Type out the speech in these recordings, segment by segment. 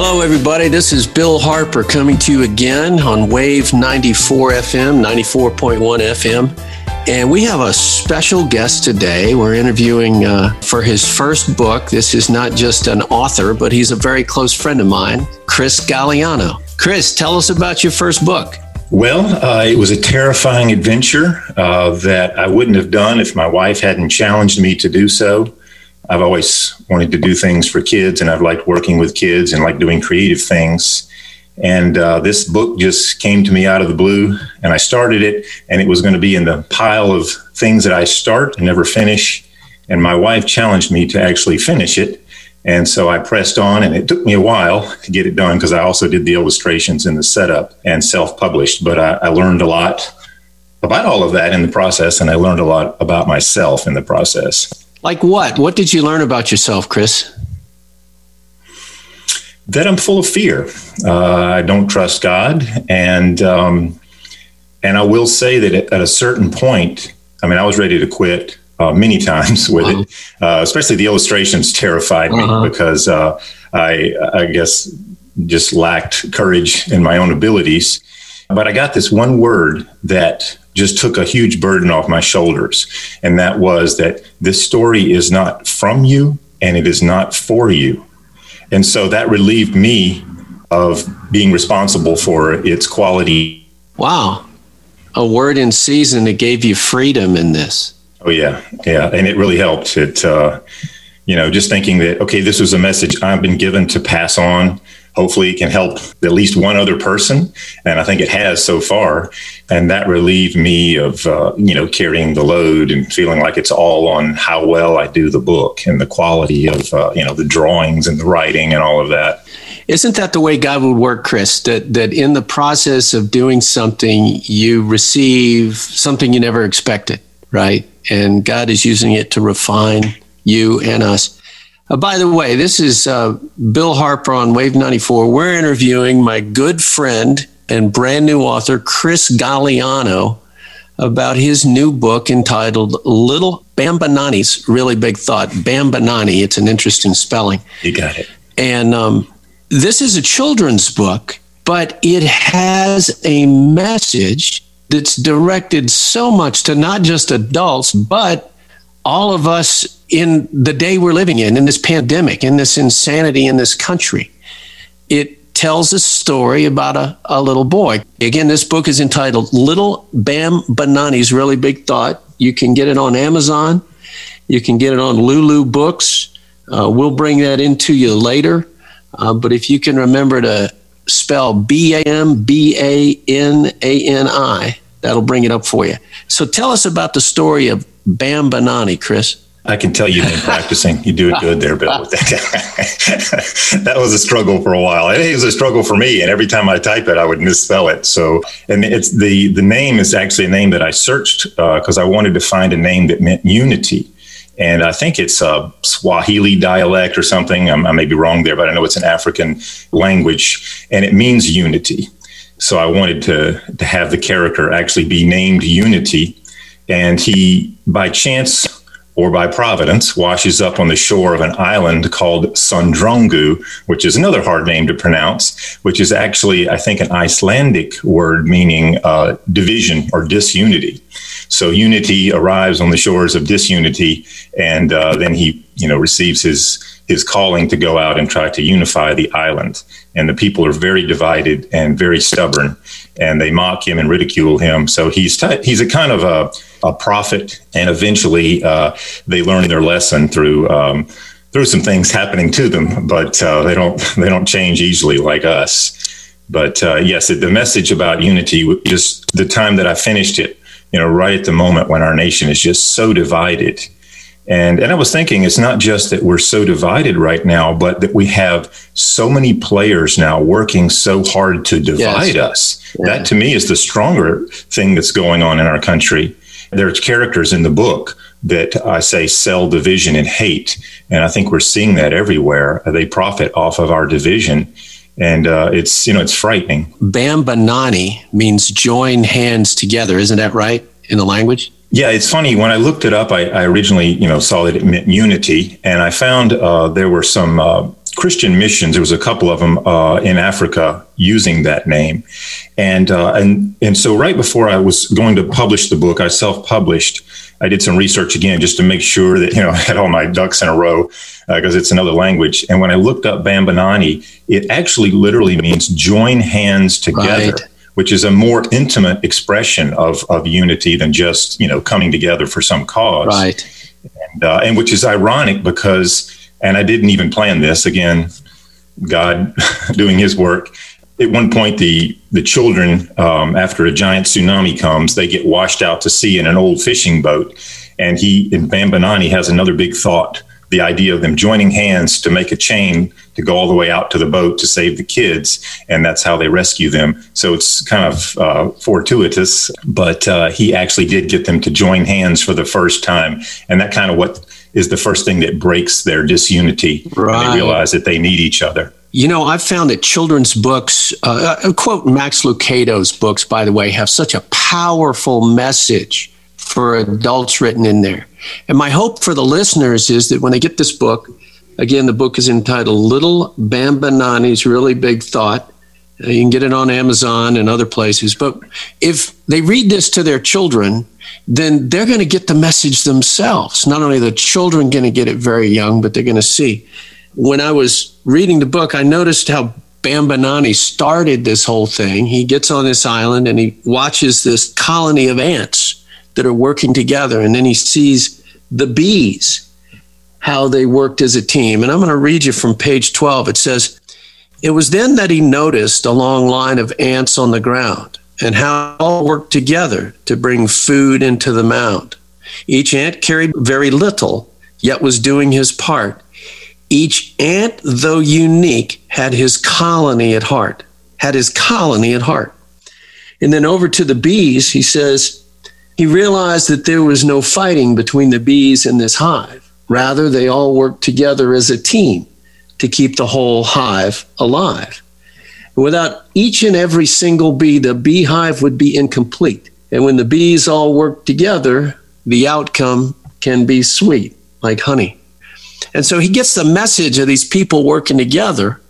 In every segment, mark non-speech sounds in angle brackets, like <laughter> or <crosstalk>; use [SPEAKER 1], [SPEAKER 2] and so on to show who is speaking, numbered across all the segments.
[SPEAKER 1] Hello, everybody. This is Bill Harper coming to you again on Wave 94 FM, 94.1 FM. And we have a special guest today. We're interviewing uh, for his first book. This is not just an author, but he's a very close friend of mine, Chris Galliano. Chris, tell us about your first book.
[SPEAKER 2] Well, uh, it was a terrifying adventure uh, that I wouldn't have done if my wife hadn't challenged me to do so. I've always wanted to do things for kids, and I've liked working with kids and like doing creative things. And uh, this book just came to me out of the blue, and I started it, and it was going to be in the pile of things that I start and never finish. And my wife challenged me to actually finish it. And so I pressed on, and it took me a while to get it done because I also did the illustrations and the setup and self published. But I, I learned a lot about all of that in the process, and I learned a lot about myself in the process.
[SPEAKER 1] Like what? What did you learn about yourself, Chris?
[SPEAKER 2] That I'm full of fear. Uh, I don't trust God, and um, and I will say that at a certain point, I mean, I was ready to quit uh, many <laughs> times with it. Uh, especially the illustrations terrified me uh-huh. because uh, I, I guess, just lacked courage in my own abilities. But I got this one word that just took a huge burden off my shoulders. And that was that this story is not from you and it is not for you. And so that relieved me of being responsible for its quality.
[SPEAKER 1] Wow. A word in season that gave you freedom in this.
[SPEAKER 2] Oh, yeah. Yeah. And it really helped. It, uh, you know, just thinking that, okay, this was a message I've been given to pass on hopefully it can help at least one other person and i think it has so far and that relieved me of uh, you know carrying the load and feeling like it's all on how well i do the book and the quality of uh, you know the drawings and the writing and all of that.
[SPEAKER 1] Isn't that the way god would work chris? That that in the process of doing something you receive something you never expected right? And god is using it to refine you and us uh, by the way, this is uh, Bill Harper on Wave 94. We're interviewing my good friend and brand new author, Chris Galliano, about his new book entitled Little Bambanani's Really Big Thought. Bambanani, it's an interesting spelling.
[SPEAKER 2] You got it.
[SPEAKER 1] And um, this is a children's book, but it has a message that's directed so much to not just adults, but all of us in the day we're living in, in this pandemic, in this insanity in this country. It tells a story about a, a little boy. Again, this book is entitled Little Bambanani's Really Big Thought. You can get it on Amazon. You can get it on Lulu Books. Uh, we'll bring that into you later. Uh, but if you can remember to spell B A M B A N A N I, that'll bring it up for you. So tell us about the story of Bambanani, Chris.
[SPEAKER 2] I can tell you've been practicing. You do it good there, Bill. that. <laughs> <laughs> that was a struggle for a while. It was a struggle for me, and every time I type it, I would misspell it. So, and it's the the name is actually a name that I searched because uh, I wanted to find a name that meant unity. And I think it's a Swahili dialect or something. I'm, I may be wrong there, but I know it's an African language, and it means unity. So I wanted to to have the character actually be named Unity, and he by chance or by providence, washes up on the shore of an island called Sundrungu, which is another hard name to pronounce, which is actually, I think, an Icelandic word meaning uh, division or disunity. So unity arrives on the shores of disunity, and uh, then he, you know, receives his his calling to go out and try to unify the island. And the people are very divided and very stubborn, and they mock him and ridicule him. So he's t- he's a kind of a a prophet, and eventually uh, they learn their lesson through um, through some things happening to them, but uh, they don't <laughs> they don't change easily like us. But uh, yes, the message about unity, just the time that I finished it, you know, right at the moment when our nation is just so divided. And, and I was thinking, it's not just that we're so divided right now, but that we have so many players now working so hard to divide yes. us. Yeah. That to me is the stronger thing that's going on in our country there's characters in the book that I say sell division and hate. And I think we're seeing that everywhere. They profit off of our division. And uh, it's, you know, it's frightening.
[SPEAKER 1] Bambanani means join hands together. Isn't that right in the language?
[SPEAKER 2] Yeah, it's funny. When I looked it up, I, I originally, you know, saw that it meant unity. And I found uh, there were some uh, Christian missions. There was a couple of them uh, in Africa using that name, and uh, and and so right before I was going to publish the book, I self-published. I did some research again just to make sure that you know <laughs> I had all my ducks in a row because uh, it's another language. And when I looked up Bambanani, it actually literally means join hands together. Right which is a more intimate expression of, of unity than just you know coming together for some cause.
[SPEAKER 1] Right.
[SPEAKER 2] And, uh, and which is ironic because, and I didn't even plan this. Again, God <laughs> doing His work. At one point, the the children, um, after a giant tsunami comes, they get washed out to sea in an old fishing boat, and he in Bambanani has another big thought the idea of them joining hands to make a chain to go all the way out to the boat to save the kids, and that's how they rescue them. So it's kind of uh, fortuitous, but uh, he actually did get them to join hands for the first time, and that kind of what is the first thing that breaks their disunity. Right. They realize that they need each other.
[SPEAKER 1] You know, I've found that children's books, uh, uh quote Max Lucado's books, by the way, have such a powerful message for adults written in there. And my hope for the listeners is that when they get this book, again, the book is entitled Little Bambanani's Really Big Thought. Uh, you can get it on Amazon and other places. But if they read this to their children, then they're going to get the message themselves. Not only the children going to get it very young, but they're going to see. When I was reading the book, I noticed how Bambanani started this whole thing. He gets on this island and he watches this colony of ants that are working together. And then he sees the bees, how they worked as a team. And I'm going to read you from page 12. It says, It was then that he noticed a long line of ants on the ground and how all worked together to bring food into the mound. Each ant carried very little, yet was doing his part. Each ant, though unique, had his colony at heart, had his colony at heart. And then over to the bees, he says, he realized that there was no fighting between the bees in this hive. Rather, they all worked together as a team to keep the whole hive alive. Without each and every single bee, the beehive would be incomplete. And when the bees all work together, the outcome can be sweet, like honey. And so he gets the message of these people working together.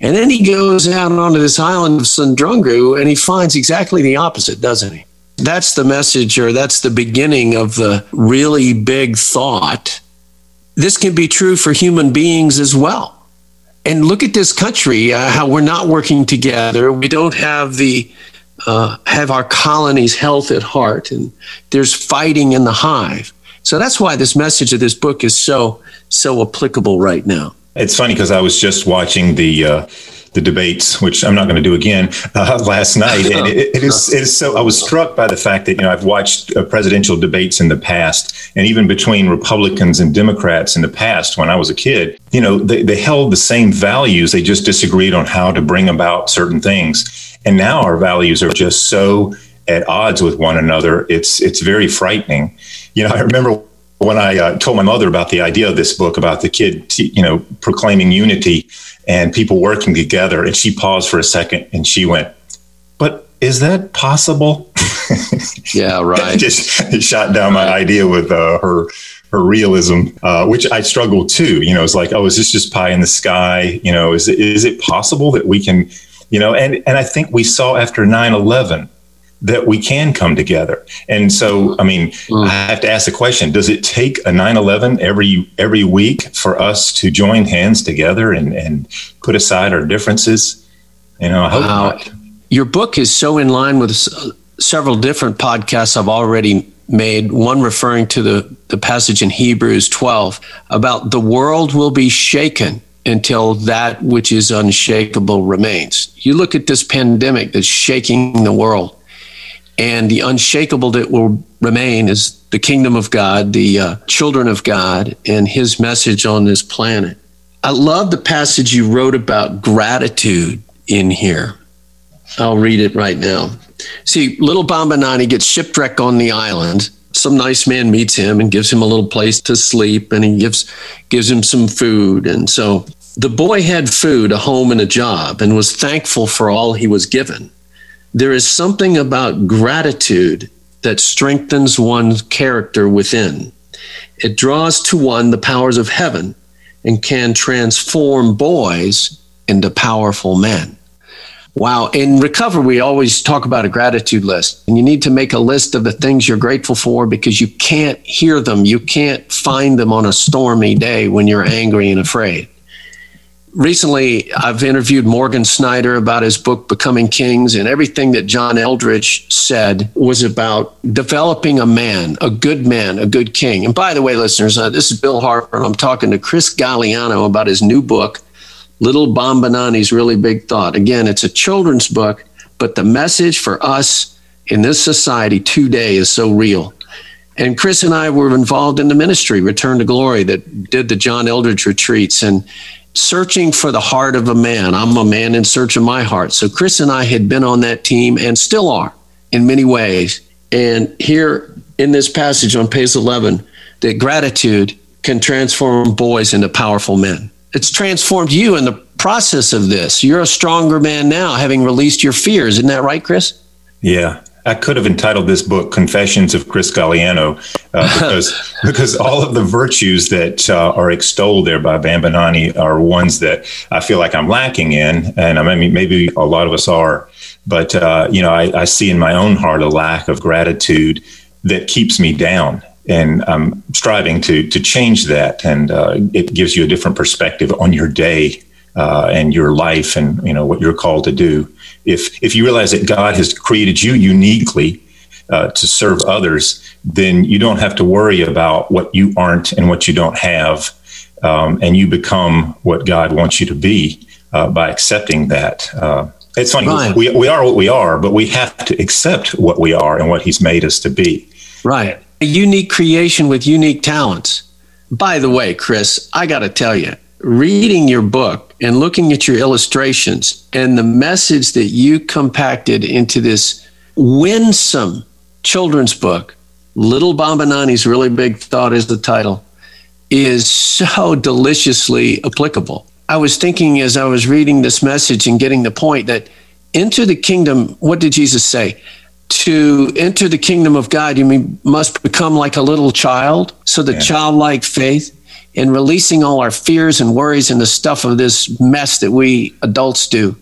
[SPEAKER 1] And then he goes out onto this island of Sundrungu and he finds exactly the opposite, doesn't he? That's the message, or that's the beginning of the really big thought. This can be true for human beings as well. And look at this country, uh, how we're not working together. We don't have the uh, have our colony's health at heart, and there's fighting in the hive. So that's why this message of this book is so so applicable right now.
[SPEAKER 2] It's funny because I was just watching the. Uh the debates, which I'm not going to do again, <laughs> uh, last night. And it, it, is, it is so, I was struck by the fact that, you know, I've watched uh, presidential debates in the past, and even between Republicans and Democrats in the past when I was a kid, you know, they, they held the same values. They just disagreed on how to bring about certain things. And now our values are just so at odds with one another. It's, it's very frightening. You know, I remember when I uh, told my mother about the idea of this book about the kid, t- you know, proclaiming unity and people working together, and she paused for a second and she went, "But is that possible?"
[SPEAKER 1] yeah, <laughs> right.
[SPEAKER 2] Just shot down my idea with uh, her her realism, uh, which I struggle too. You know, it's like, oh, is this just pie in the sky? You know, is it, is it possible that we can, you know, and and I think we saw after 9-11 that we can come together. And so, I mean, mm. I have to ask the question, does it take a 9-11 every, every week for us to join hands together and, and put aside our differences? You know, I hope wow. not.
[SPEAKER 1] Your book is so in line with several different podcasts I've already made, one referring to the, the passage in Hebrews 12 about the world will be shaken until that which is unshakable remains. You look at this pandemic that's shaking the world and the unshakable that will remain is the kingdom of God, the uh, children of God, and his message on this planet. I love the passage you wrote about gratitude in here. I'll read it right now. See, little Bambanani gets shipwrecked on the island. Some nice man meets him and gives him a little place to sleep, and he gives gives him some food. And so the boy had food, a home, and a job, and was thankful for all he was given there is something about gratitude that strengthens one's character within. It draws to one the powers of heaven and can transform boys into powerful men. Wow. In recovery, we always talk about a gratitude list, and you need to make a list of the things you're grateful for because you can't hear them. You can't find them on a stormy day when you're angry and afraid. Recently, I've interviewed Morgan Snyder about his book, Becoming Kings, and everything that John Eldredge said was about developing a man, a good man, a good king. And by the way, listeners, uh, this is Bill Harper, and I'm talking to Chris Galliano about his new book, Little Bambanani's Really Big Thought. Again, it's a children's book, but the message for us in this society today is so real. And Chris and I were involved in the ministry, Return to Glory, that did the John Eldredge retreats and searching for the heart of a man. I'm a man in search of my heart. So Chris and I had been on that team and still are in many ways. And here in this passage on page 11, that gratitude can transform boys into powerful men it's transformed you in the process of this. You're a stronger man now, having released your fears. Isn't that right, Chris?
[SPEAKER 2] Yeah. I could have entitled this book "Confessions of Chris Galliano" uh, <laughs> because because all of the virtues that uh, are extolled there by Bambanani are ones that I feel like I'm lacking in, and I mean maybe a lot of us are. But uh, you know, I, I see in my own heart a lack of gratitude that keeps me down and I'm striving to to change that, and uh, it gives you a different perspective on your day uh, and your life, and you know what you're called to do. If if you realize that God has created you uniquely uh, to serve others, then you don't have to worry about what you aren't and what you don't have, um, and you become what God wants you to be uh, by accepting that. Uh, it's funny, we, we are what we are, but we have to accept what we are and what He's made us to be.
[SPEAKER 1] Right a unique creation with unique talents. By the way, Chris, I got to tell you, reading your book and looking at your illustrations and the message that you compacted into this winsome children's book, Little Bambanani's Really Big Thought is the title, is so deliciously applicable. I was thinking as I was reading this message and getting the point that into the kingdom, what did Jesus say? to enter the kingdom of God, you must become like a little child. So the yeah. childlike faith in releasing all our fears and worries and the stuff of this mess that we adults do,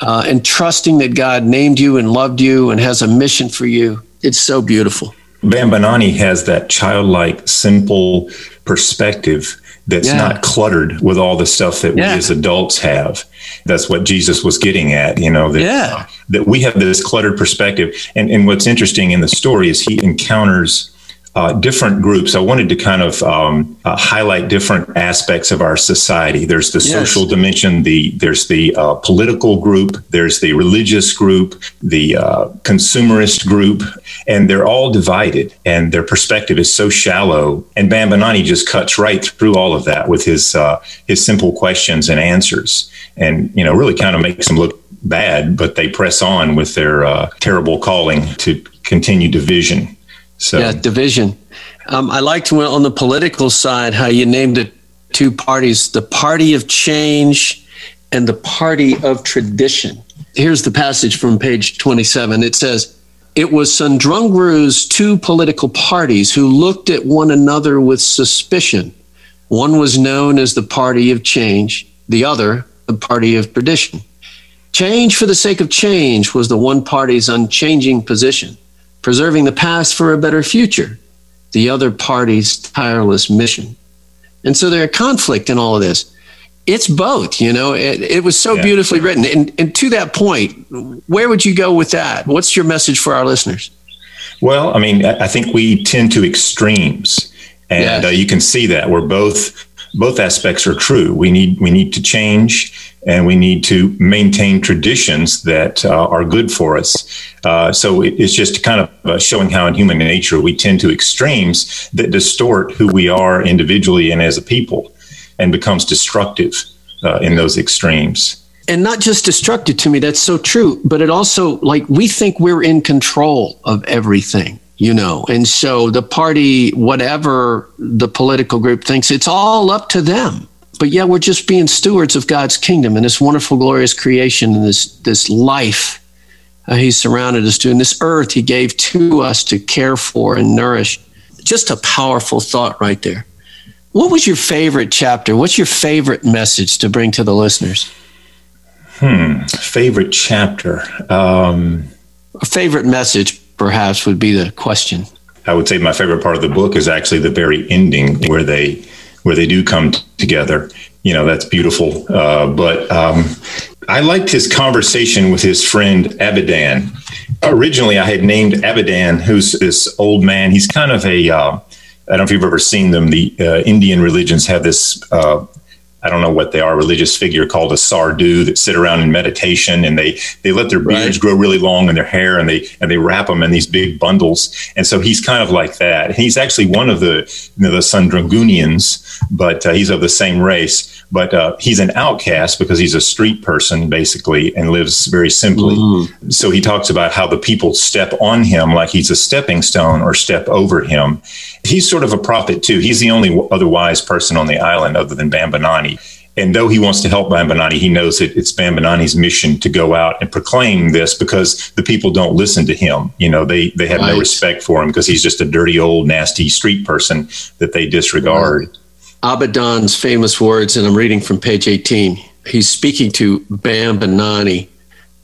[SPEAKER 1] uh, and trusting that God named you and loved you and has a mission for you. It's so beautiful.
[SPEAKER 2] Bambanani has that childlike, simple perspective that's yeah. not cluttered with all the stuff that yeah. we as adults have. That's what Jesus was getting at, you know, that, yeah. that we have this cluttered perspective. And, and what's interesting in the story is he encounters uh, different groups. I wanted to kind of um, uh, highlight different aspects of our society. There's the yes. social dimension, the there's the uh, political group, there's the religious group, the uh, consumerist group, and they're all divided. And their perspective is so shallow. And Bambanani just cuts right through all of that with his uh, his simple questions and answers, and you know really kind of makes them look bad, but they press on with their uh, terrible calling to continue division.
[SPEAKER 1] So yeah, division. Um, I liked on the political side how you named it two parties: the party of change and the party of tradition. Here's the passage from page 27. It says. It was Sundrungu's two political parties who looked at one another with suspicion. One was known as the Party of Change, the other, the Party of Tradition. Change for the sake of change was the one party's unchanging position preserving the past for a better future, the other party's tireless mission. And so there's conflict in all of this. It's both, you know, it, it was so yeah. beautifully written. And, and to that point, where would you go with that? What's your message for our listeners?
[SPEAKER 2] Well, I mean, I think we tend to extremes, and yes. uh, you can see that where both both aspects are true. We need we need to change, and we need to maintain traditions that uh, are good for us. Uh, so it, it's just kind of uh, showing how in human nature we tend to extremes that distort who we are individually and as a people, and becomes destructive uh, in those extremes.
[SPEAKER 1] And not just destructive to me, that's so true, but it also like we think we're in control of everything you know. And so the party, whatever the political group thinks, it's all up to them. But yeah, we're just being stewards of God's kingdom and this wonderful, glorious creation and this this life uh, He surrounded us to, and this earth He gave to us to care for and nourish. Just a powerful thought right there. what was your favorite chapter? What's your favorite message to bring to the listeners?
[SPEAKER 2] Hmm, favorite chapter. Um,
[SPEAKER 1] A favorite message, perhaps, would be the question.
[SPEAKER 2] I would say my favorite part of the book is actually the very ending where they where they do come t- together. You know, that's beautiful. Uh, but um, I liked his conversation with his friend Abidan. Originally, I had named Abidan, who's this old man. He's kind of a uh, I don't know if you've ever seen them. The uh, Indian religions have this uh, I don't know what they are, religious figure called a sadhu that sit around in meditation and they they let their beards right. grow really long and their hair and they and they wrap them in these big bundles. And so he's kind of like that. He's actually one of the you know, the Chandragunians, but uh, he's of the same race. But uh, he's an outcast because he's a street person basically and lives very simply. Mm-hmm. So he talks about how the people step on him like he's a stepping stone or step over him. He's sort of a prophet too. He's the only other wise person on the island other than Bambanani. And though he wants to help Bambanani, he knows that it's Bambanani's mission to go out and proclaim this because the people don't listen to him. You know, they, they have right. no respect for him because he's just a dirty, old, nasty street person that they disregard. Right.
[SPEAKER 1] Abidan's famous words, and I'm reading from page 18. He's speaking to Bambanani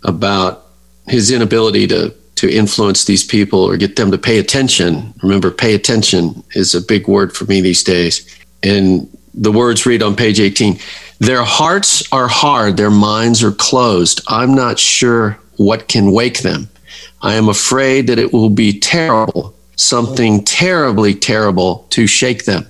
[SPEAKER 1] about his inability to to influence these people or get them to pay attention. Remember, pay attention is a big word for me these days. And the words read on page 18 Their hearts are hard, their minds are closed. I'm not sure what can wake them. I am afraid that it will be terrible, something terribly terrible to shake them.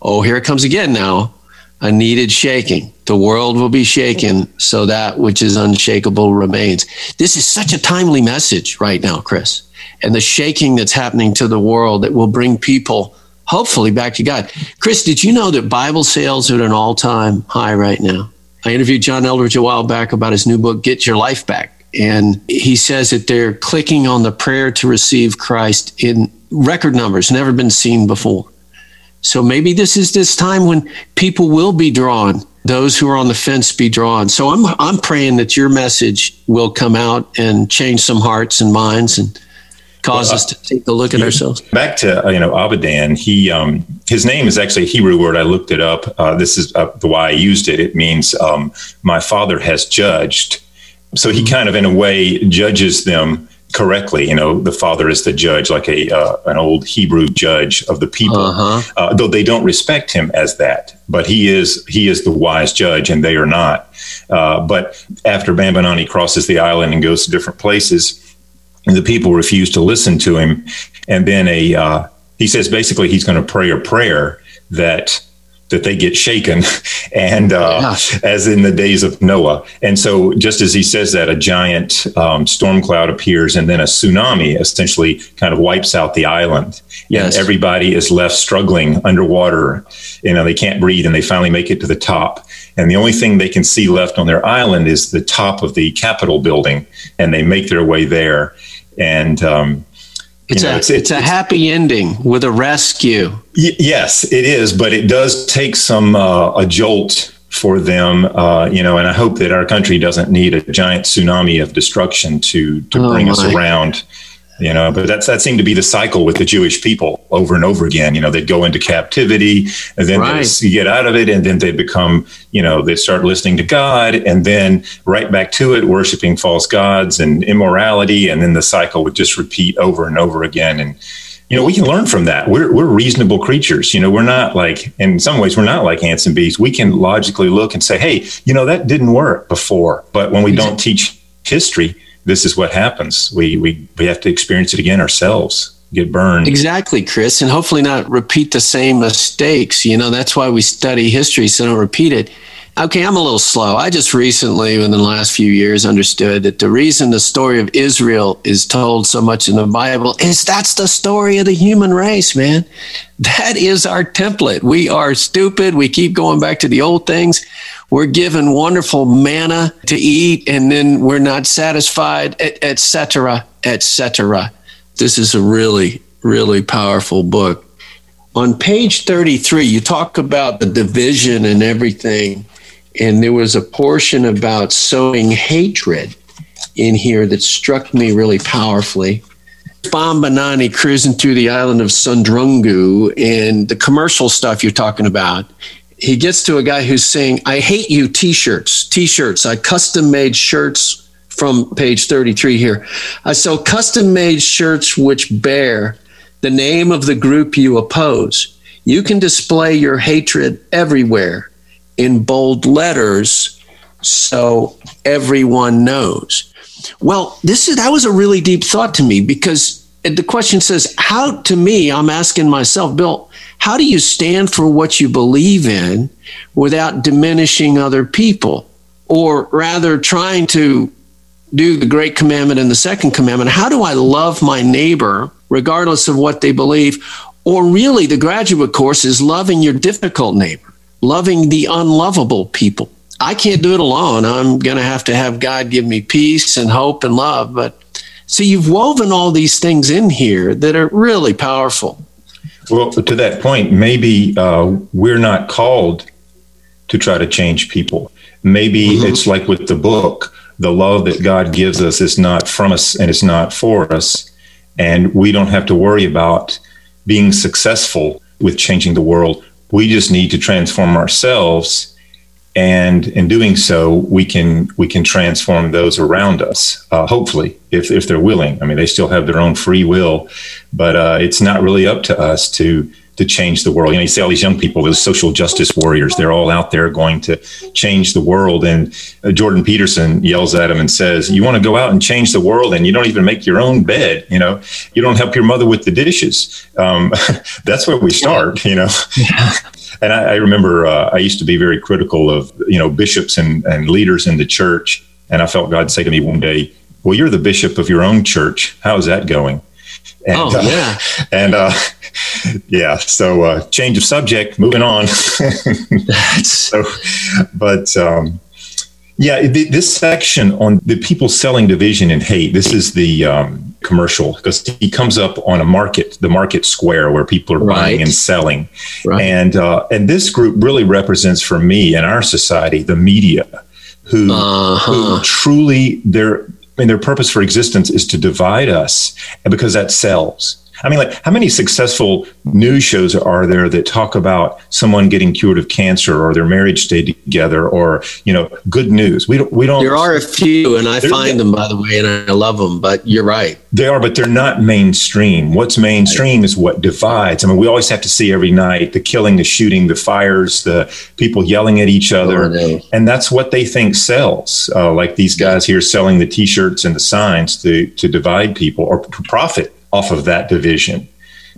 [SPEAKER 1] Oh, here it comes again now. A needed shaking. The world will be shaken, so that which is unshakable remains. This is such a timely message right now, Chris. And the shaking that's happening to the world that will bring people hopefully back to God. Chris, did you know that Bible sales are at an all time high right now? I interviewed John Eldredge a while back about his new book, Get Your Life Back. And he says that they're clicking on the prayer to receive Christ in record numbers, never been seen before. So maybe this is this time when people will be drawn, those who are on the fence be drawn. So I'm, I'm praying that your message will come out and change some hearts and minds and cause well, us to take a look at ourselves.
[SPEAKER 2] Back to uh, you know Abidan, he um, his name is actually a Hebrew word. I looked it up. Uh, this is uh, the why I used it. It means um, my father has judged. So he kind of, in a way, judges them correctly. You know, the father is the judge, like a uh, an old Hebrew judge of the people. Uh-huh. Uh, though they don't respect him as that, but he is he is the wise judge, and they are not. Uh, but after Bambanani crosses the island and goes to different places, the people refuse to listen to him. And then a uh, he says basically he's going to pray a prayer that that they get shaken, <laughs> and uh, as in the days of Noah. And so, just as he says that, a giant um, storm cloud appears, and then a tsunami essentially kind of wipes out the island. Yes. And everybody is left struggling underwater. You know, they can't breathe, and they finally make it to the top. And the only thing they can see left on their island is the top of the Capitol building, and they make their way there and um,
[SPEAKER 1] it's, know, a, it's, it's, it's, a happy ending with a rescue.
[SPEAKER 2] Y- yes, it is, but it does take some uh, a jolt for them, uh, you know. And I hope that our country doesn't need a giant tsunami of destruction to to oh bring my. us around you know but that's that seemed to be the cycle with the jewish people over and over again. You know they'd go into captivity and then right. they get out of it and then they become you know they start listening to god and then right back to it worshiping false gods and immorality and then the cycle would just repeat over and over again. And you know we can learn from that. We're, we're reasonable creatures. You know we're not like in some ways we're not like ants and bees we can logically look and say hey you know that didn't work before. But when we don't teach history this is what happens. We we we have to experience it again ourselves. Get burned.
[SPEAKER 1] Exactly, Chris, and hopefully not repeat the same mistakes. You know, that's why we study history so don't repeat it. Okay, I'm a little slow. I just recently, in the last few years, understood that the reason the story of Israel is told so much in the Bible is that's the story of the human race, man. That is our template. We are stupid. We keep going back to the old things. We're given wonderful manna to eat, and then we're not satisfied, etc., etc. This is a really, really powerful book. On page 33, you talk about the division and everything and there was a portion about sowing hatred in here that struck me really powerfully. Bambanani cruising through the island of Sundrungu and the commercial stuff you're talking about. He gets to a guy who's saying, I hate you t shirts, t shirts. I custom made shirts from page 33 here. I sell custom made shirts which bear the name of the group you oppose. You can display your hatred everywhere in bold letters so everyone knows. Well, this is that was a really deep thought to me because the question says, how to me, I'm asking myself, Bill, how do you stand for what you believe in without diminishing other people? Or rather trying to do the great commandment and the second commandment. How do I love my neighbor regardless of what they believe? Or really, the graduate course is loving your difficult neighbor, loving the unlovable people. I can't do it alone. I'm going to have to have God give me peace and hope and love. But so you've woven all these things in here that are really powerful.
[SPEAKER 2] Well, to that point, maybe uh, we're not called to try to change people. Maybe mm-hmm. it's like with the book the love that God gives us is not from us and it's not for us. And we don't have to worry about being successful with changing the world. We just need to transform ourselves. And in doing so, we can we can transform those around us. Uh, hopefully, if if they're willing. I mean, they still have their own free will, but uh, it's not really up to us to to change the world. You know, you see all these young people, those social justice warriors, they're all out there going to change the world. And uh, Jordan Peterson yells at them and says, You want to go out and change the world and you don't even make your own bed, you know, you don't help your mother with the dishes. Um, <laughs> that's where we start, you know. Yeah. <laughs> And I, I remember uh, I used to be very critical of, you know, bishops and, and leaders in the church. And I felt God say to me one day, Well, you're the bishop of your own church. How is that going?
[SPEAKER 1] And, oh, uh, yeah.
[SPEAKER 2] Uh, and uh, yeah, so uh, change of subject, moving on. <laughs> so, but um, yeah, this section on the people selling division and hate, this is the um, commercial because he comes up on a market, the market square where people are right. buying and selling. Right. And, uh, and this group really represents for me in our society, the media who, uh-huh. who truly, their, I mean, their purpose for existence is to divide us, because that sells. I mean, like, how many successful news shows are there that talk about someone getting cured of cancer or their marriage stayed together or, you know, good news? We don't, we don't.
[SPEAKER 1] There are a few, and I find them, by the way, and I love them, but you're right.
[SPEAKER 2] They are, but they're not mainstream. What's mainstream is what divides. I mean, we always have to see every night the killing, the shooting, the fires, the people yelling at each other. Oh, and that's what they think sells. Uh, like these guys here selling the t shirts and the signs to, to divide people or to profit off of that division.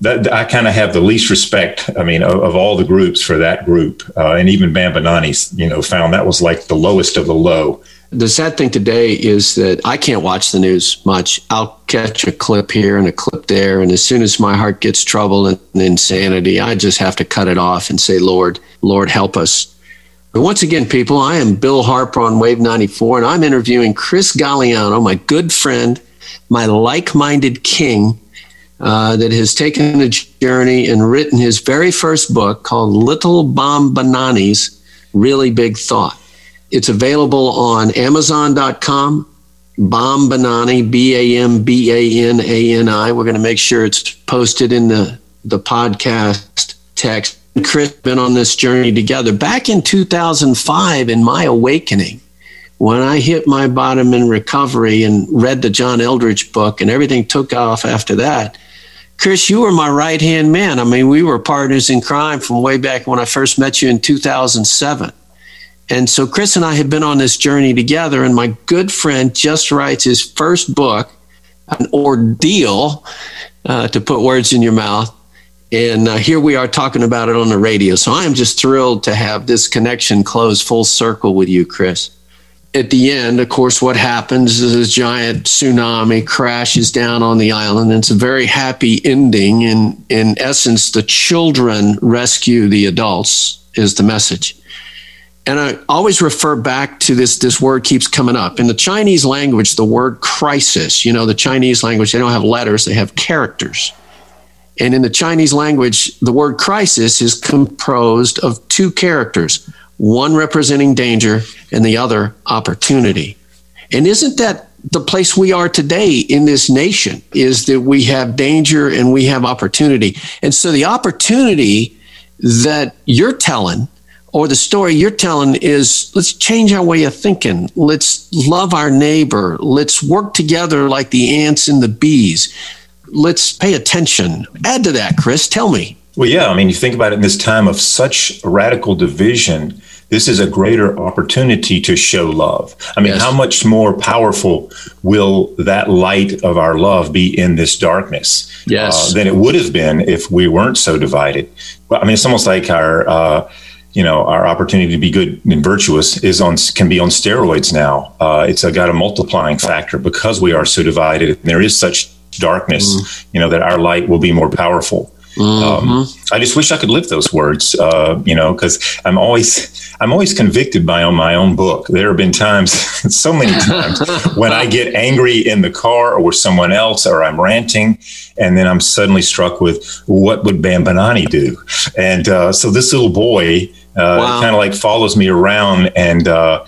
[SPEAKER 2] That, I kind of have the least respect. I mean, of, of all the groups for that group, uh, and even Bambanani, you know, found that was like the lowest of the low.
[SPEAKER 1] The sad thing today is that I can't watch the news much. I'll catch a clip here and a clip there, and as soon as my heart gets trouble and insanity, I just have to cut it off and say, "Lord, Lord, help us." But once again, people, I am Bill Harper on Wave 94, and I'm interviewing Chris Galliano, my good friend, my like minded king uh, that has taken a journey and written his very first book called Little Bambanani's Really Big Thought. It's available on Amazon.com, Bambanani, B A M B A N A N I. We're going to make sure it's posted in the, the podcast text. Chris been on this journey together. Back in 2005, in my awakening, when I hit my bottom in recovery and read the John Eldredge book and everything took off after that, Chris, you were my right hand man. I mean, we were partners in crime from way back when I first met you in 2007. And so Chris and I had been on this journey together, and my good friend just writes his first book, An Ordeal, uh, to put words in your mouth. And uh, here we are talking about it on the radio. So I am just thrilled to have this connection close full circle with you, Chris at the end, of course, what happens is a giant tsunami crashes down on the island. And it's a very happy ending. In in essence, the children rescue the adults is the message. And I always refer back to this. This word keeps coming up in the Chinese language. The word crisis. You know, the Chinese language they don't have letters; they have characters. And in the Chinese language, the word crisis is composed of two characters one representing danger and the other opportunity. And isn't that the place we are today in this nation is that we have danger and we have opportunity. And so the opportunity that you're telling or the story you're telling is let's change our way of thinking. Let's love our neighbor. Let's work together like the ants and the bees. Let's pay attention. Add to that, Chris. Tell me.
[SPEAKER 2] Well, yeah. I mean, you think about it in this time of such radical division this is a greater opportunity to show love. I mean, yes. how much more powerful will that light of our love be in this darkness
[SPEAKER 1] yes.
[SPEAKER 2] uh, than it would have been if we weren't so divided? Well, I mean, it's almost like our, uh, you know, our opportunity to be good and virtuous is on can be on steroids now. Uh, it's a, got a multiplying factor because we are so divided. And there is such darkness, mm. you know, that our light will be more powerful. Mm-hmm. Um, I just wish I could live those words, uh, you know, because I'm always I'm always convicted by on my own book. There have been times, <laughs> so many times, <laughs> when I get angry in the car or with someone else, or I'm ranting, and then I'm suddenly struck with what would Bambanani do? And uh, so this little boy uh, wow. kind of like follows me around and uh,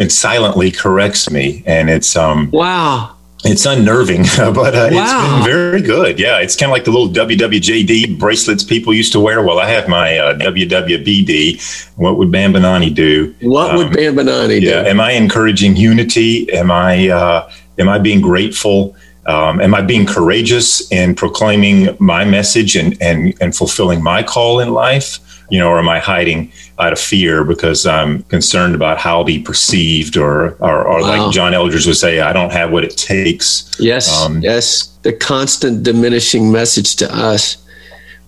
[SPEAKER 2] and silently corrects me, and it's um
[SPEAKER 1] wow
[SPEAKER 2] it's unnerving, <laughs> but uh, wow. it's been very good. Yeah, it's kind of like the little WWJD bracelets people used to wear. Well, I have my uh, WWBD. What would Bambanani do?
[SPEAKER 1] What um, would Bambanani do?
[SPEAKER 2] Yeah, am I encouraging unity? Am I uh, am I being grateful? Um, am I being courageous in proclaiming my message and, and and fulfilling my call in life? You know, or am I hiding? out of fear because I'm concerned about how I'll be perceived, or or, or wow. like John Eldredge would say, I don't have what it takes.
[SPEAKER 1] Yes, um, yes, the constant diminishing message to us.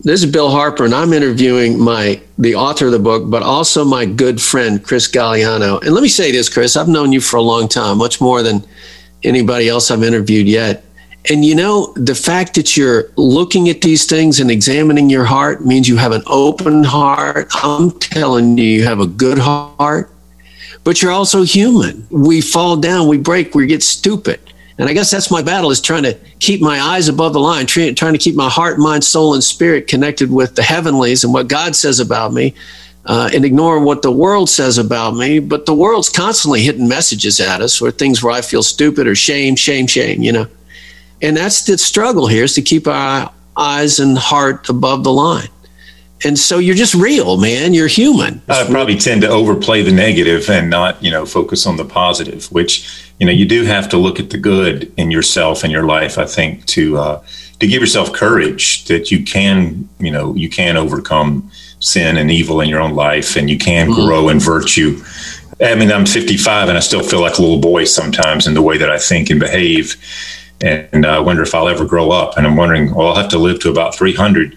[SPEAKER 1] This is Bill Harper, and I'm interviewing my the author of the book, but also my good friend Chris Galliano. And let me say this, Chris, I've known you for a long time, much more than anybody else I've interviewed yet. And you know, the fact that you're looking at these things and examining your heart means you have an open heart. I'm telling you, you have a good heart, but you're also human. We fall down, we break, we get stupid. And I guess that's my battle is trying to keep my eyes above the line, trying to keep my heart, mind, soul, and spirit connected with the heavenlies and what God says about me. Uh, and ignoring what the world says about me. But the world's constantly hitting messages at us or things where I feel stupid or shame, shame, shame, you know. And that's the struggle here is to keep our eyes and heart above the line. And so you're just real, man. You're human.
[SPEAKER 2] I probably tend to overplay the negative and not, you know, focus on the positive, which, you know, you do have to look at the good in yourself and your life, I think, to uh, to give yourself courage that you can, you know, you can overcome sin and evil in your own life and you can mm-hmm. grow in virtue. I mean, I'm 55 and I still feel like a little boy sometimes in the way that I think and behave and I wonder if I'll ever grow up. And I'm wondering, well, I'll have to live to about 300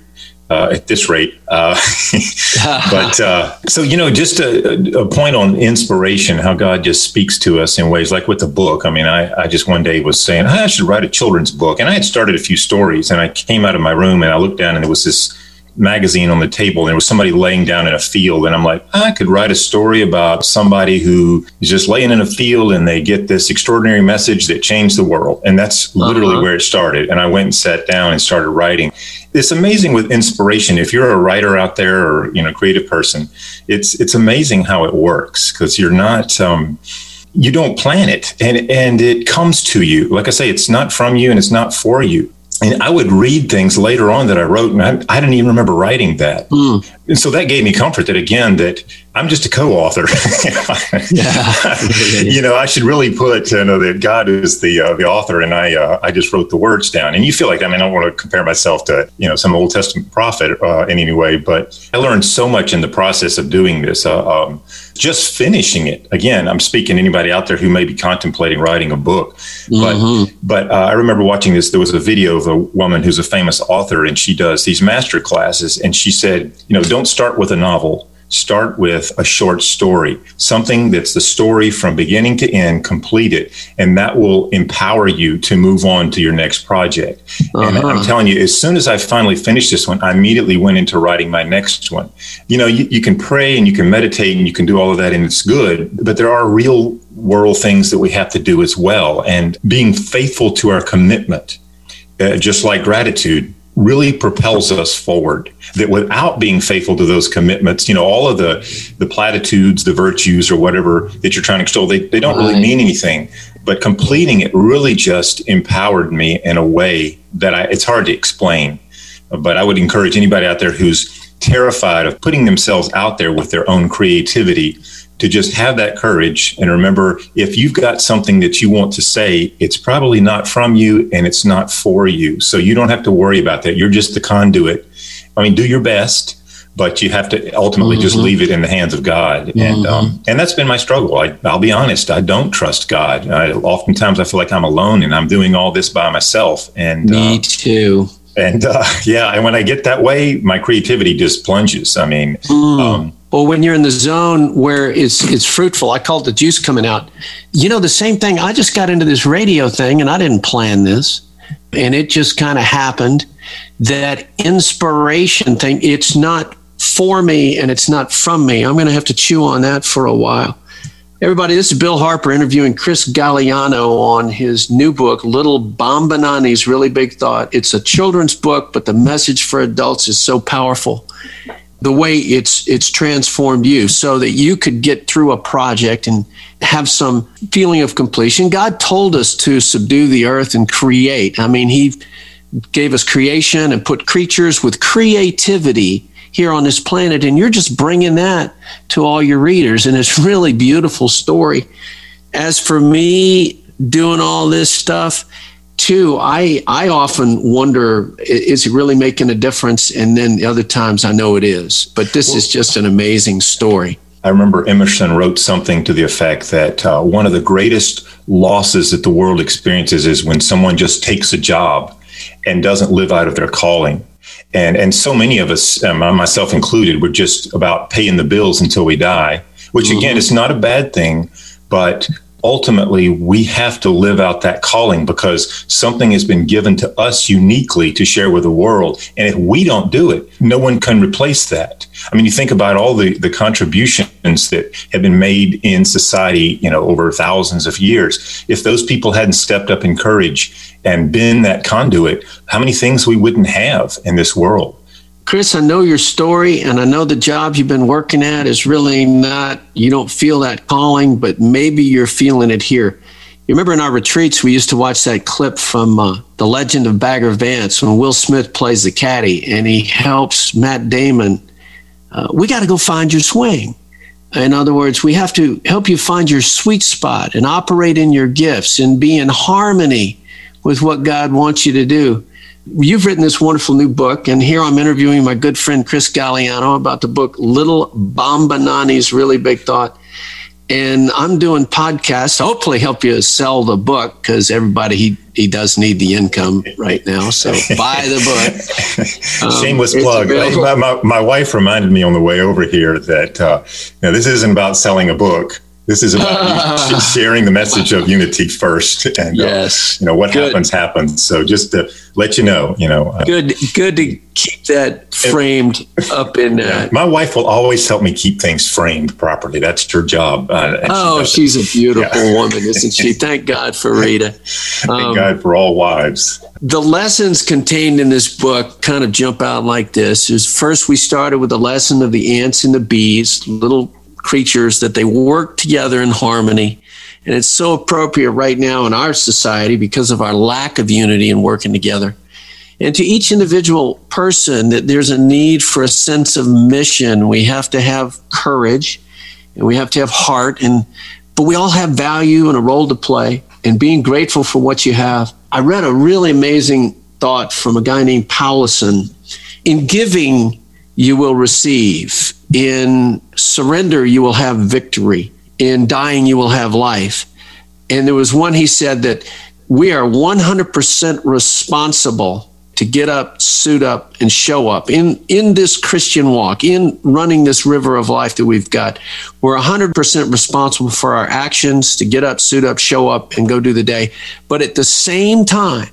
[SPEAKER 2] uh, at this rate. Uh, <laughs> but uh, so, you know, just a, a, point on inspiration, how God just speaks to us in ways like with the book. I mean, I, I just one day was saying, I should write a children's book. And I had started a few stories and I came out of my room and I looked down and there was this magazine on the table and there was somebody laying down in a field and i'm like i could write a story about somebody who is just laying in a field and they get this extraordinary message that changed the world. And that's literally uh-huh. where it started. And i went and sat down and started writing. It's amazing with inspiration. If you're a writer out there or you know creative person it's it's amazing how it works because you're not um, you don't plan it. And and it comes to you. Like i say it's not from you and it's not for you and I would read things later on that I wrote, and I, I didn't even remember writing that. Mm. And so that gave me comfort that again that I'm just a co-author. <laughs> yeah. <laughs> you know, I should really put you know that God is the uh, the author, and I uh, I just wrote the words down. And you feel like I mean I don't want to compare myself to you know some Old Testament prophet uh, in any way, but I learned so much in the process of doing this. Uh, um, just finishing it again. I'm speaking to anybody out there who may be contemplating writing a book, but mm-hmm. but uh, I remember watching this. There was a video of a woman who's a famous author, and she does these master classes, and she said, you know, don't start with a novel start with a short story, something that's the story from beginning to end, complete it, and that will empower you to move on to your next project. Uh-huh. And I'm telling you, as soon as I finally finished this one, I immediately went into writing my next one. You know, you, you can pray and you can meditate and you can do all of that, and it's good, but there are real world things that we have to do as well. And being faithful to our commitment, uh, just like gratitude, really propels us forward that without being faithful to those commitments you know all of the the platitudes the virtues or whatever that you're trying to extol they, they don't right. really mean anything but completing it really just empowered me in a way that I, it's hard to explain. But I would encourage anybody out there who's terrified of putting themselves out there with their own creativity to just have that courage and remember if you've got something that you want to say, it's probably not from you and it's not for you. So you don't have to worry about that. You're just the conduit. I mean, do your best but you have to ultimately mm-hmm. just leave it in the hands of God. Mm-hmm. And um, and that's been my struggle. I, will be honest. I don't trust God. I, oftentimes I feel like I'm alone and I'm doing all this by myself. And
[SPEAKER 1] me uh, too.
[SPEAKER 2] And uh, <laughs> yeah, and when I get that way, my creativity just plunges. I mean, mm. um,
[SPEAKER 1] well, when you're in the zone where it's it's fruitful, I call it the juice coming out. You know, the same thing. I just got into this radio thing, and I didn't plan this, and it just kind of happened. That inspiration thing. It's not for me and it's not from me. I'm going to have to chew on that for a while. Everybody, this is Bill Harper interviewing Chris Gagliano on his new book, Little Bambanani's Really Big Thought. It's a children's book, but the message for adults is so powerful. The way it's it's transformed you so that you could get through a project and have some feeling of completion. God told us to subdue the earth and create. I mean, he gave us creation and put creatures with creativity here on this planet. And you're just bringing that to all your readers. And it's really beautiful story. As for me doing all this stuff, too, I, I often wonder, is it really making a difference? And then the other times I know it is. But this is just an amazing story.
[SPEAKER 2] I remember Emerson wrote something to the effect that uh, one of the greatest losses that the world experiences is when someone just takes a job and doesn't live out of their calling and and so many of us, um, myself included, we're just about paying the bills until we die. Which again, mm-hmm. is not a bad thing, but ultimately we have to live out that calling because something has been given to us uniquely to share with the world. And if we don't do it, no one can replace that. I mean, you think about all the, the contributions that have been made in society, you know, over thousands of years. If those people hadn't stepped up in courage and been that conduit, how many things we wouldn't have in this world?
[SPEAKER 1] Chris, I know your story and I know the job you've been working at is really not, you don't feel that calling, but maybe you're feeling it here. You remember in our retreats, we used to watch that clip from uh, The Legend of Bagger Vance when Will Smith plays the caddy and he helps Matt Damon. Uh, we got to go find your swing. In other words, we have to help you find your sweet spot and operate in your gifts and be in harmony with what God wants you to do you've written this wonderful new book, and here I'm interviewing my good friend Chris Gagliano about the book Little Bambanani's Really Big Thought. And I'm doing podcasts, hopefully help you sell the book because everybody he he does need the income right now. So <laughs> buy the book. <laughs>
[SPEAKER 2] Um, Shameless plug. My, my, my, wife reminded me on the way over here that uh, you know, this isn't about selling a book. This is about <laughs> sharing the message of unity first, and uh, yes. Uh, you know what good. happens happens. So just to let you know, you know,
[SPEAKER 1] uh, good, good to keep that framed up in. Uh,
[SPEAKER 2] my wife will always help me keep things framed properly. That's her job.
[SPEAKER 1] Uh, oh, she she's a beautiful yeah. woman, isn't she? <laughs> Thank God for Rita.
[SPEAKER 2] Um, Thank God for all wives.
[SPEAKER 1] The lessons contained in this book kind of jump out like this: is first we started with the lesson of the ants and the bees, little creatures that they work together in harmony. And it's so appropriate right now in our society because of our lack of unity and working together. And to each individual person, that there's a need for a sense of mission. We have to have courage and we have to have heart and but we all have value and a role to play and being grateful for what you have. I read a really amazing thought from a guy named Powlison. In giving, you will receive. In surrender, you will have victory. In dying, you will have life. And there was one he said that we are 100% responsible to get up, suit up, and show up in, in this Christian walk, in running this river of life that we've got. We're 100% responsible for our actions to get up, suit up, show up, and go do the day. But at the same time,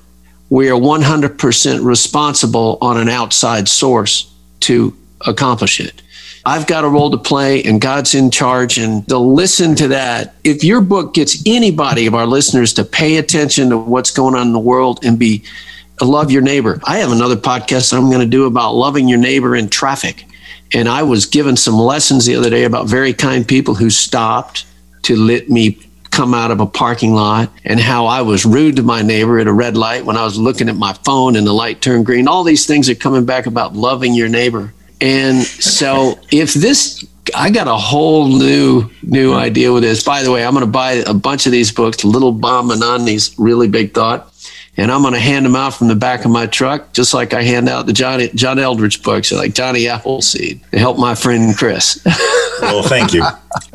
[SPEAKER 1] we are 100% responsible on an outside source to accomplish it. I've got a role to play and God's in charge. And to listen to that, if your book gets anybody of our listeners to pay attention to what's going on in the world and be love your neighbor. I have another podcast I'm going to do about loving your neighbor in traffic. And I was given some lessons the other day about very kind people who stopped to let me come out of a parking lot and how I was rude to my neighbor at a red light when I was looking at my phone and the light turned green. All these things are coming back about loving your neighbor. And so if this I got a whole new new idea with this. By the way, I'm going to buy a bunch of these books, Little Bomb and these really big thought and I'm going to hand them out from the back of my truck, just like I hand out the Johnny John Eldredge books, like Johnny Appleseed, to help my friend Chris. <laughs>
[SPEAKER 2] well, thank you.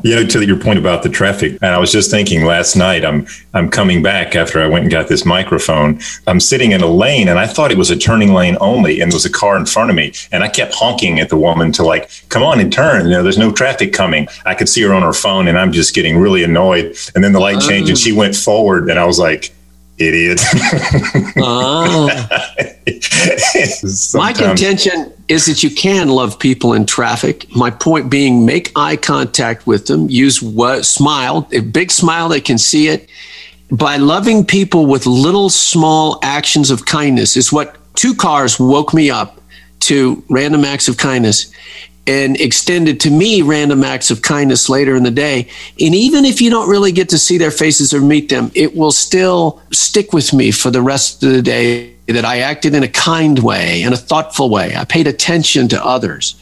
[SPEAKER 2] You know, to your point about the traffic, and I was just thinking last night. I'm I'm coming back after I went and got this microphone. I'm sitting in a lane, and I thought it was a turning lane only, and there was a car in front of me, and I kept honking at the woman to like, come on and turn. You know, there's no traffic coming. I could see her on her phone, and I'm just getting really annoyed. And then the light changed, and she mm. went forward, and I was like idiot.
[SPEAKER 1] uh, <laughs> my contention is that you can love people in traffic. My point being, make eye contact with them. Use what smile, a big smile. They can see it. By loving people with little small actions of kindness is what two cars woke me up to random acts of kindness and extended to me random acts of kindness later in the day. And even if you don't really get to see their faces or meet them, it will still stick with me for the rest of the day that I acted in a kind way, in a thoughtful way. I paid attention to others.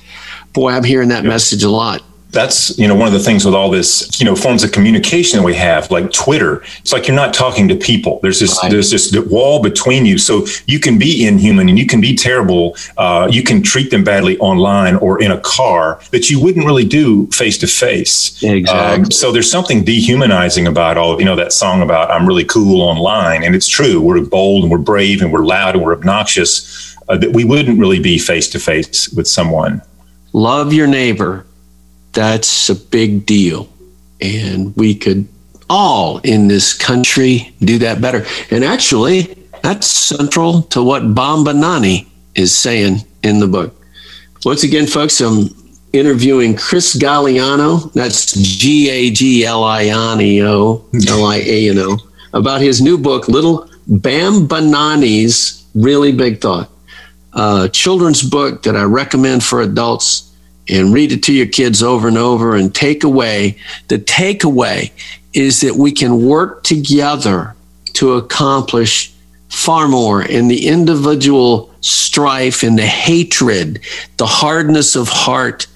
[SPEAKER 1] Boy, I'm hearing that yep. message a lot
[SPEAKER 2] that's you know one of the things with all this you know forms of communication that we have like twitter it's like you're not talking to people. There's this right. there's this wall between you. So you can be inhuman and you can be terrible. Uh, you can treat them badly online or in a car that you wouldn't really do face to face
[SPEAKER 1] exactly
[SPEAKER 2] so there's something dehumanizing about all of you know that song about i'm really cool online. And it's true. We're bold and we're brave and we're loud and we're obnoxious uh, that we wouldn't really be face to face with someone.
[SPEAKER 1] Love your neighbor that's a big deal. And we could all in this country do that better. And actually, that's central to what Bambanani is saying in the book. Once again, folks, I'm interviewing Chris Gagliano. That's G A G L I N E O L I A N O about his new book, Little Bambanani's Really Big Thought. A children's book that I recommend for adults and read it to your kids over and over. And take away the takeaway is that we can work together to accomplish far more in the individual strife and the hatred the hardness of heart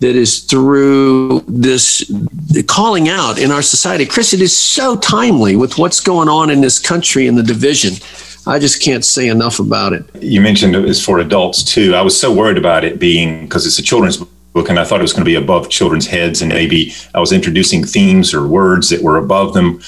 [SPEAKER 1] that is through this calling out in our society. Chris it is so timely with what's going on in this country and the division I just can't say enough about it.
[SPEAKER 2] You mentioned it was for adults too. I was so worried about it being because it's a children's book, and I thought it was going to be above children's heads, and maybe I was introducing themes or words that were above them.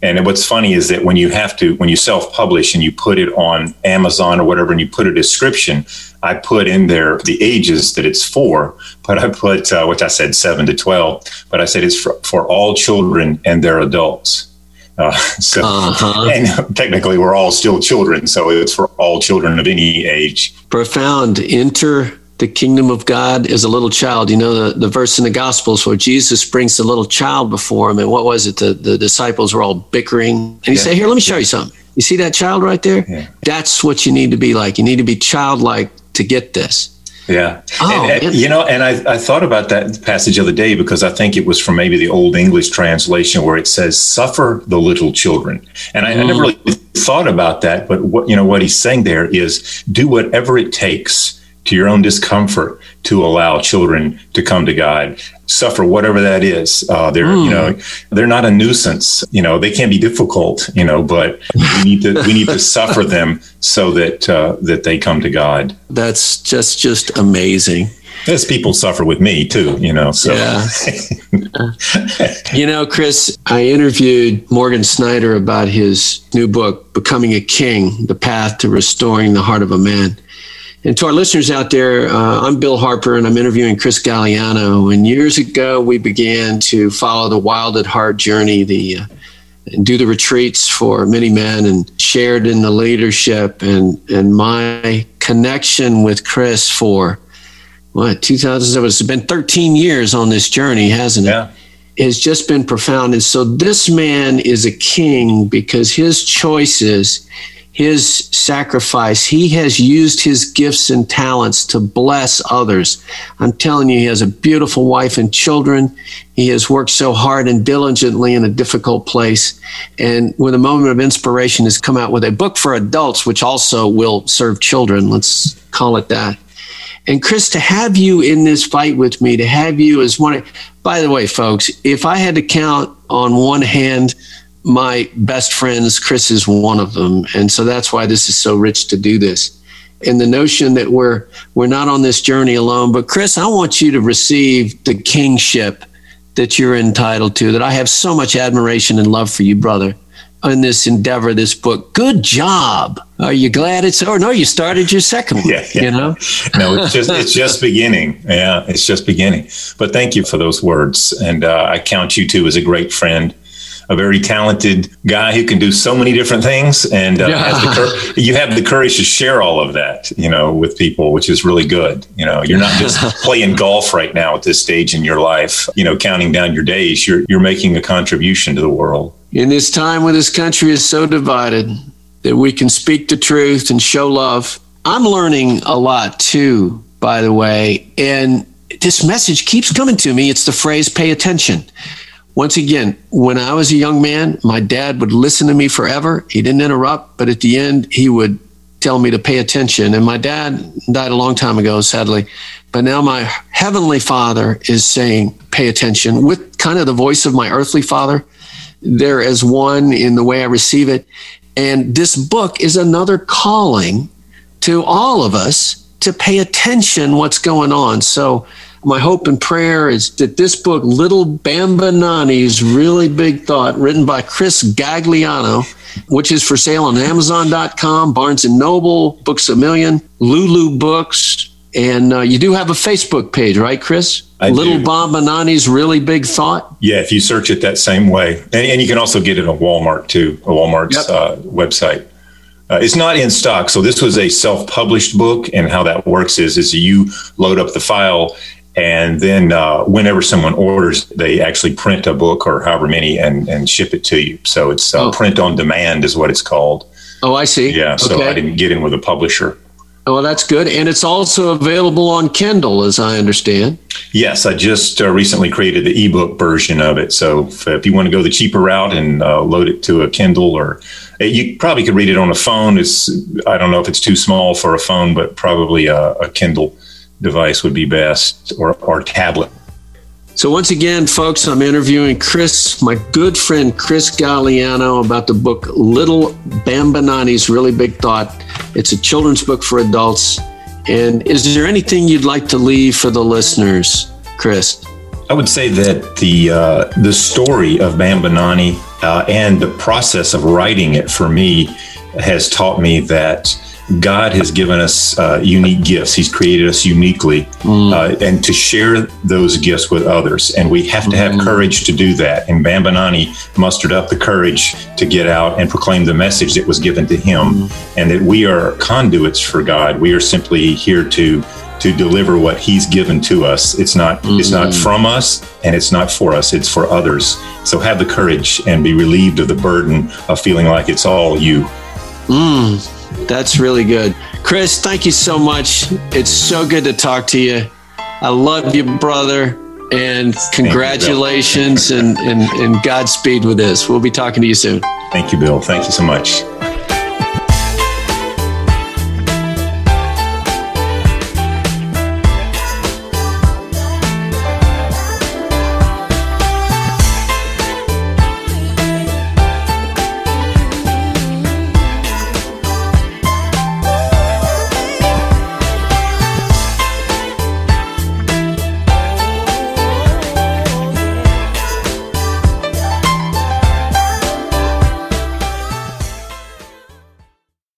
[SPEAKER 2] And what's funny is that when you have to, when you self-publish and you put it on Amazon or whatever, and you put a description, I put in there the ages that it's for, but I put, uh, which I said seven to 12, but I said it's for, for all children and their adults. Uh, <laughs> so, uh-huh. and technically, we're all still children, so it's for all children of any age.
[SPEAKER 1] Profound. Enter the kingdom of God is a little child. You know the, the verse in the Gospels where Jesus brings the little child before him, and what was it? The the disciples were all bickering, and he yeah. said, "Here, let me show you something. You see that child right there? Yeah. That's what you need to be like. You need to be childlike to get this."
[SPEAKER 2] Yeah. Oh, and, and, you know, and I, I thought about that passage the other day because I think it was from maybe the Old English translation where it says, suffer the little children. And I, mm. I never really thought about that. But what, you know, what he's saying there is do whatever it takes to your own discomfort to allow children to come to God, suffer whatever that is. Uh, they're mm. you know hmm. they're not a nuisance. You know they can be difficult. You know, but we need to we need to <laughs> suffer them so that uh, that they come to God.
[SPEAKER 1] That's just just amazing.
[SPEAKER 2] As people suffer with me too, you know. So, yeah. <laughs>
[SPEAKER 1] you know, Chris, I interviewed Morgan Snyder about his new book, "Becoming a King: The Path to Restoring the Heart of a Man." And to our listeners out there, uh, I'm Bill Harper and I'm interviewing Chris Gagliano. And years ago, we began to follow the Wild at Heart journey, the uh, and do the retreats for many men and shared in the leadership and and my connection with Chris for what 2007 it's been 13 years on this journey hasn't it yeah. has just been profound and so this man is a king because his choices his sacrifice. He has used his gifts and talents to bless others. I'm telling you, he has a beautiful wife and children. He has worked so hard and diligently in a difficult place. And with a moment of inspiration, has come out with a book for adults, which also will serve children. Let's call it that. And Chris, to have you in this fight with me, to have you as one, by the way, folks, if I had to count on one hand, my best friends, Chris is one of them. And so that's why this is so rich to do this. And the notion that we're we're not on this journey alone. But Chris, I want you to receive the kingship that you're entitled to, that I have so much admiration and love for you, brother, in this endeavor, this book. Good job. Are you glad it's or no, you started your second one. <laughs>
[SPEAKER 2] Yeah, yeah.
[SPEAKER 1] You know? <laughs>
[SPEAKER 2] no, it's just it's just beginning. Yeah, it's just beginning. But thank you for those words. And uh, I count you too as a great friend a very talented guy who can do so many different things, and uh, yeah. cur- you have the courage to share all of that, you know, with people, which is really good. You know, you're not just <laughs> playing golf right now at this stage in your life, you know, counting down your days. You're you're making a contribution to the world.
[SPEAKER 1] In this time when this country is so divided, that we can speak the truth and show love. I'm learning a lot too, by the way, and this message keeps coming to me. It's the phrase "pay attention." Once again, when I was a young man, my dad would listen to me forever. He didn't interrupt, but at the end, he would tell me to pay attention. And my dad died a long time ago, sadly. But now my heavenly father is saying, pay attention with kind of the voice of my earthly father. There as one in the way I receive it. And this book is another calling to all of us to pay attention what's going on. So my hope and prayer is that this book, Little Bambanani's Really Big Thought, written by Chris Gagliano, which is for sale on Amazon.com, Barnes and Noble, Books a Million, Lulu Books, and uh, you do have a Facebook page, right, Chris?
[SPEAKER 2] I
[SPEAKER 1] Little
[SPEAKER 2] do.
[SPEAKER 1] Bambanani's Really Big Thought.
[SPEAKER 2] Yeah, if you search it that same way, and, and you can also get it on Walmart too, Walmart's yep. uh, website. Uh, it's not in stock, so this was a self-published book, and how that works is is you load up the file and then uh, whenever someone orders, they actually print a book or however many and, and ship it to you. So it's uh, oh. print on demand is what it's called.
[SPEAKER 1] Oh, I see.
[SPEAKER 2] Yeah. So okay. I didn't get in with a publisher.
[SPEAKER 1] Oh, well, that's good. And it's also available on Kindle, as I understand.
[SPEAKER 2] Yes, I just uh, recently created the ebook version of it. So if, if you want to go the cheaper route and uh, load it to a Kindle, or uh, you probably could read it on a phone. It's I don't know if it's too small for a phone, but probably a, a Kindle device would be best or, or tablet.
[SPEAKER 1] So, once again, folks, I'm interviewing Chris, my good friend Chris Gagliano, about the book Little Bambanani's Really Big Thought. It's a children's book for adults. And is there anything you'd like to leave for the listeners, Chris?
[SPEAKER 2] I would say that the uh, the story of Bambanani uh, and the process of writing it for me has taught me that God has given us uh, unique gifts. He's created us uniquely, mm. uh, and to share those gifts with others. And we have to have mm. courage to do that. And Bambanani mustered up the courage to get out and proclaim the message that was given to him, mm. and that we are conduits for God. We are simply here to to deliver what He's given to us. It's not it's not mm. from us, and it's not for us. It's for others. So have the courage and be relieved of the burden of feeling like it's all you.
[SPEAKER 1] Mm. That's really good. Chris, thank you so much. It's so good to talk to you. I love you, brother. And congratulations you, and, and, and Godspeed with this. We'll be talking to you soon.
[SPEAKER 2] Thank you, Bill. Thank you so much.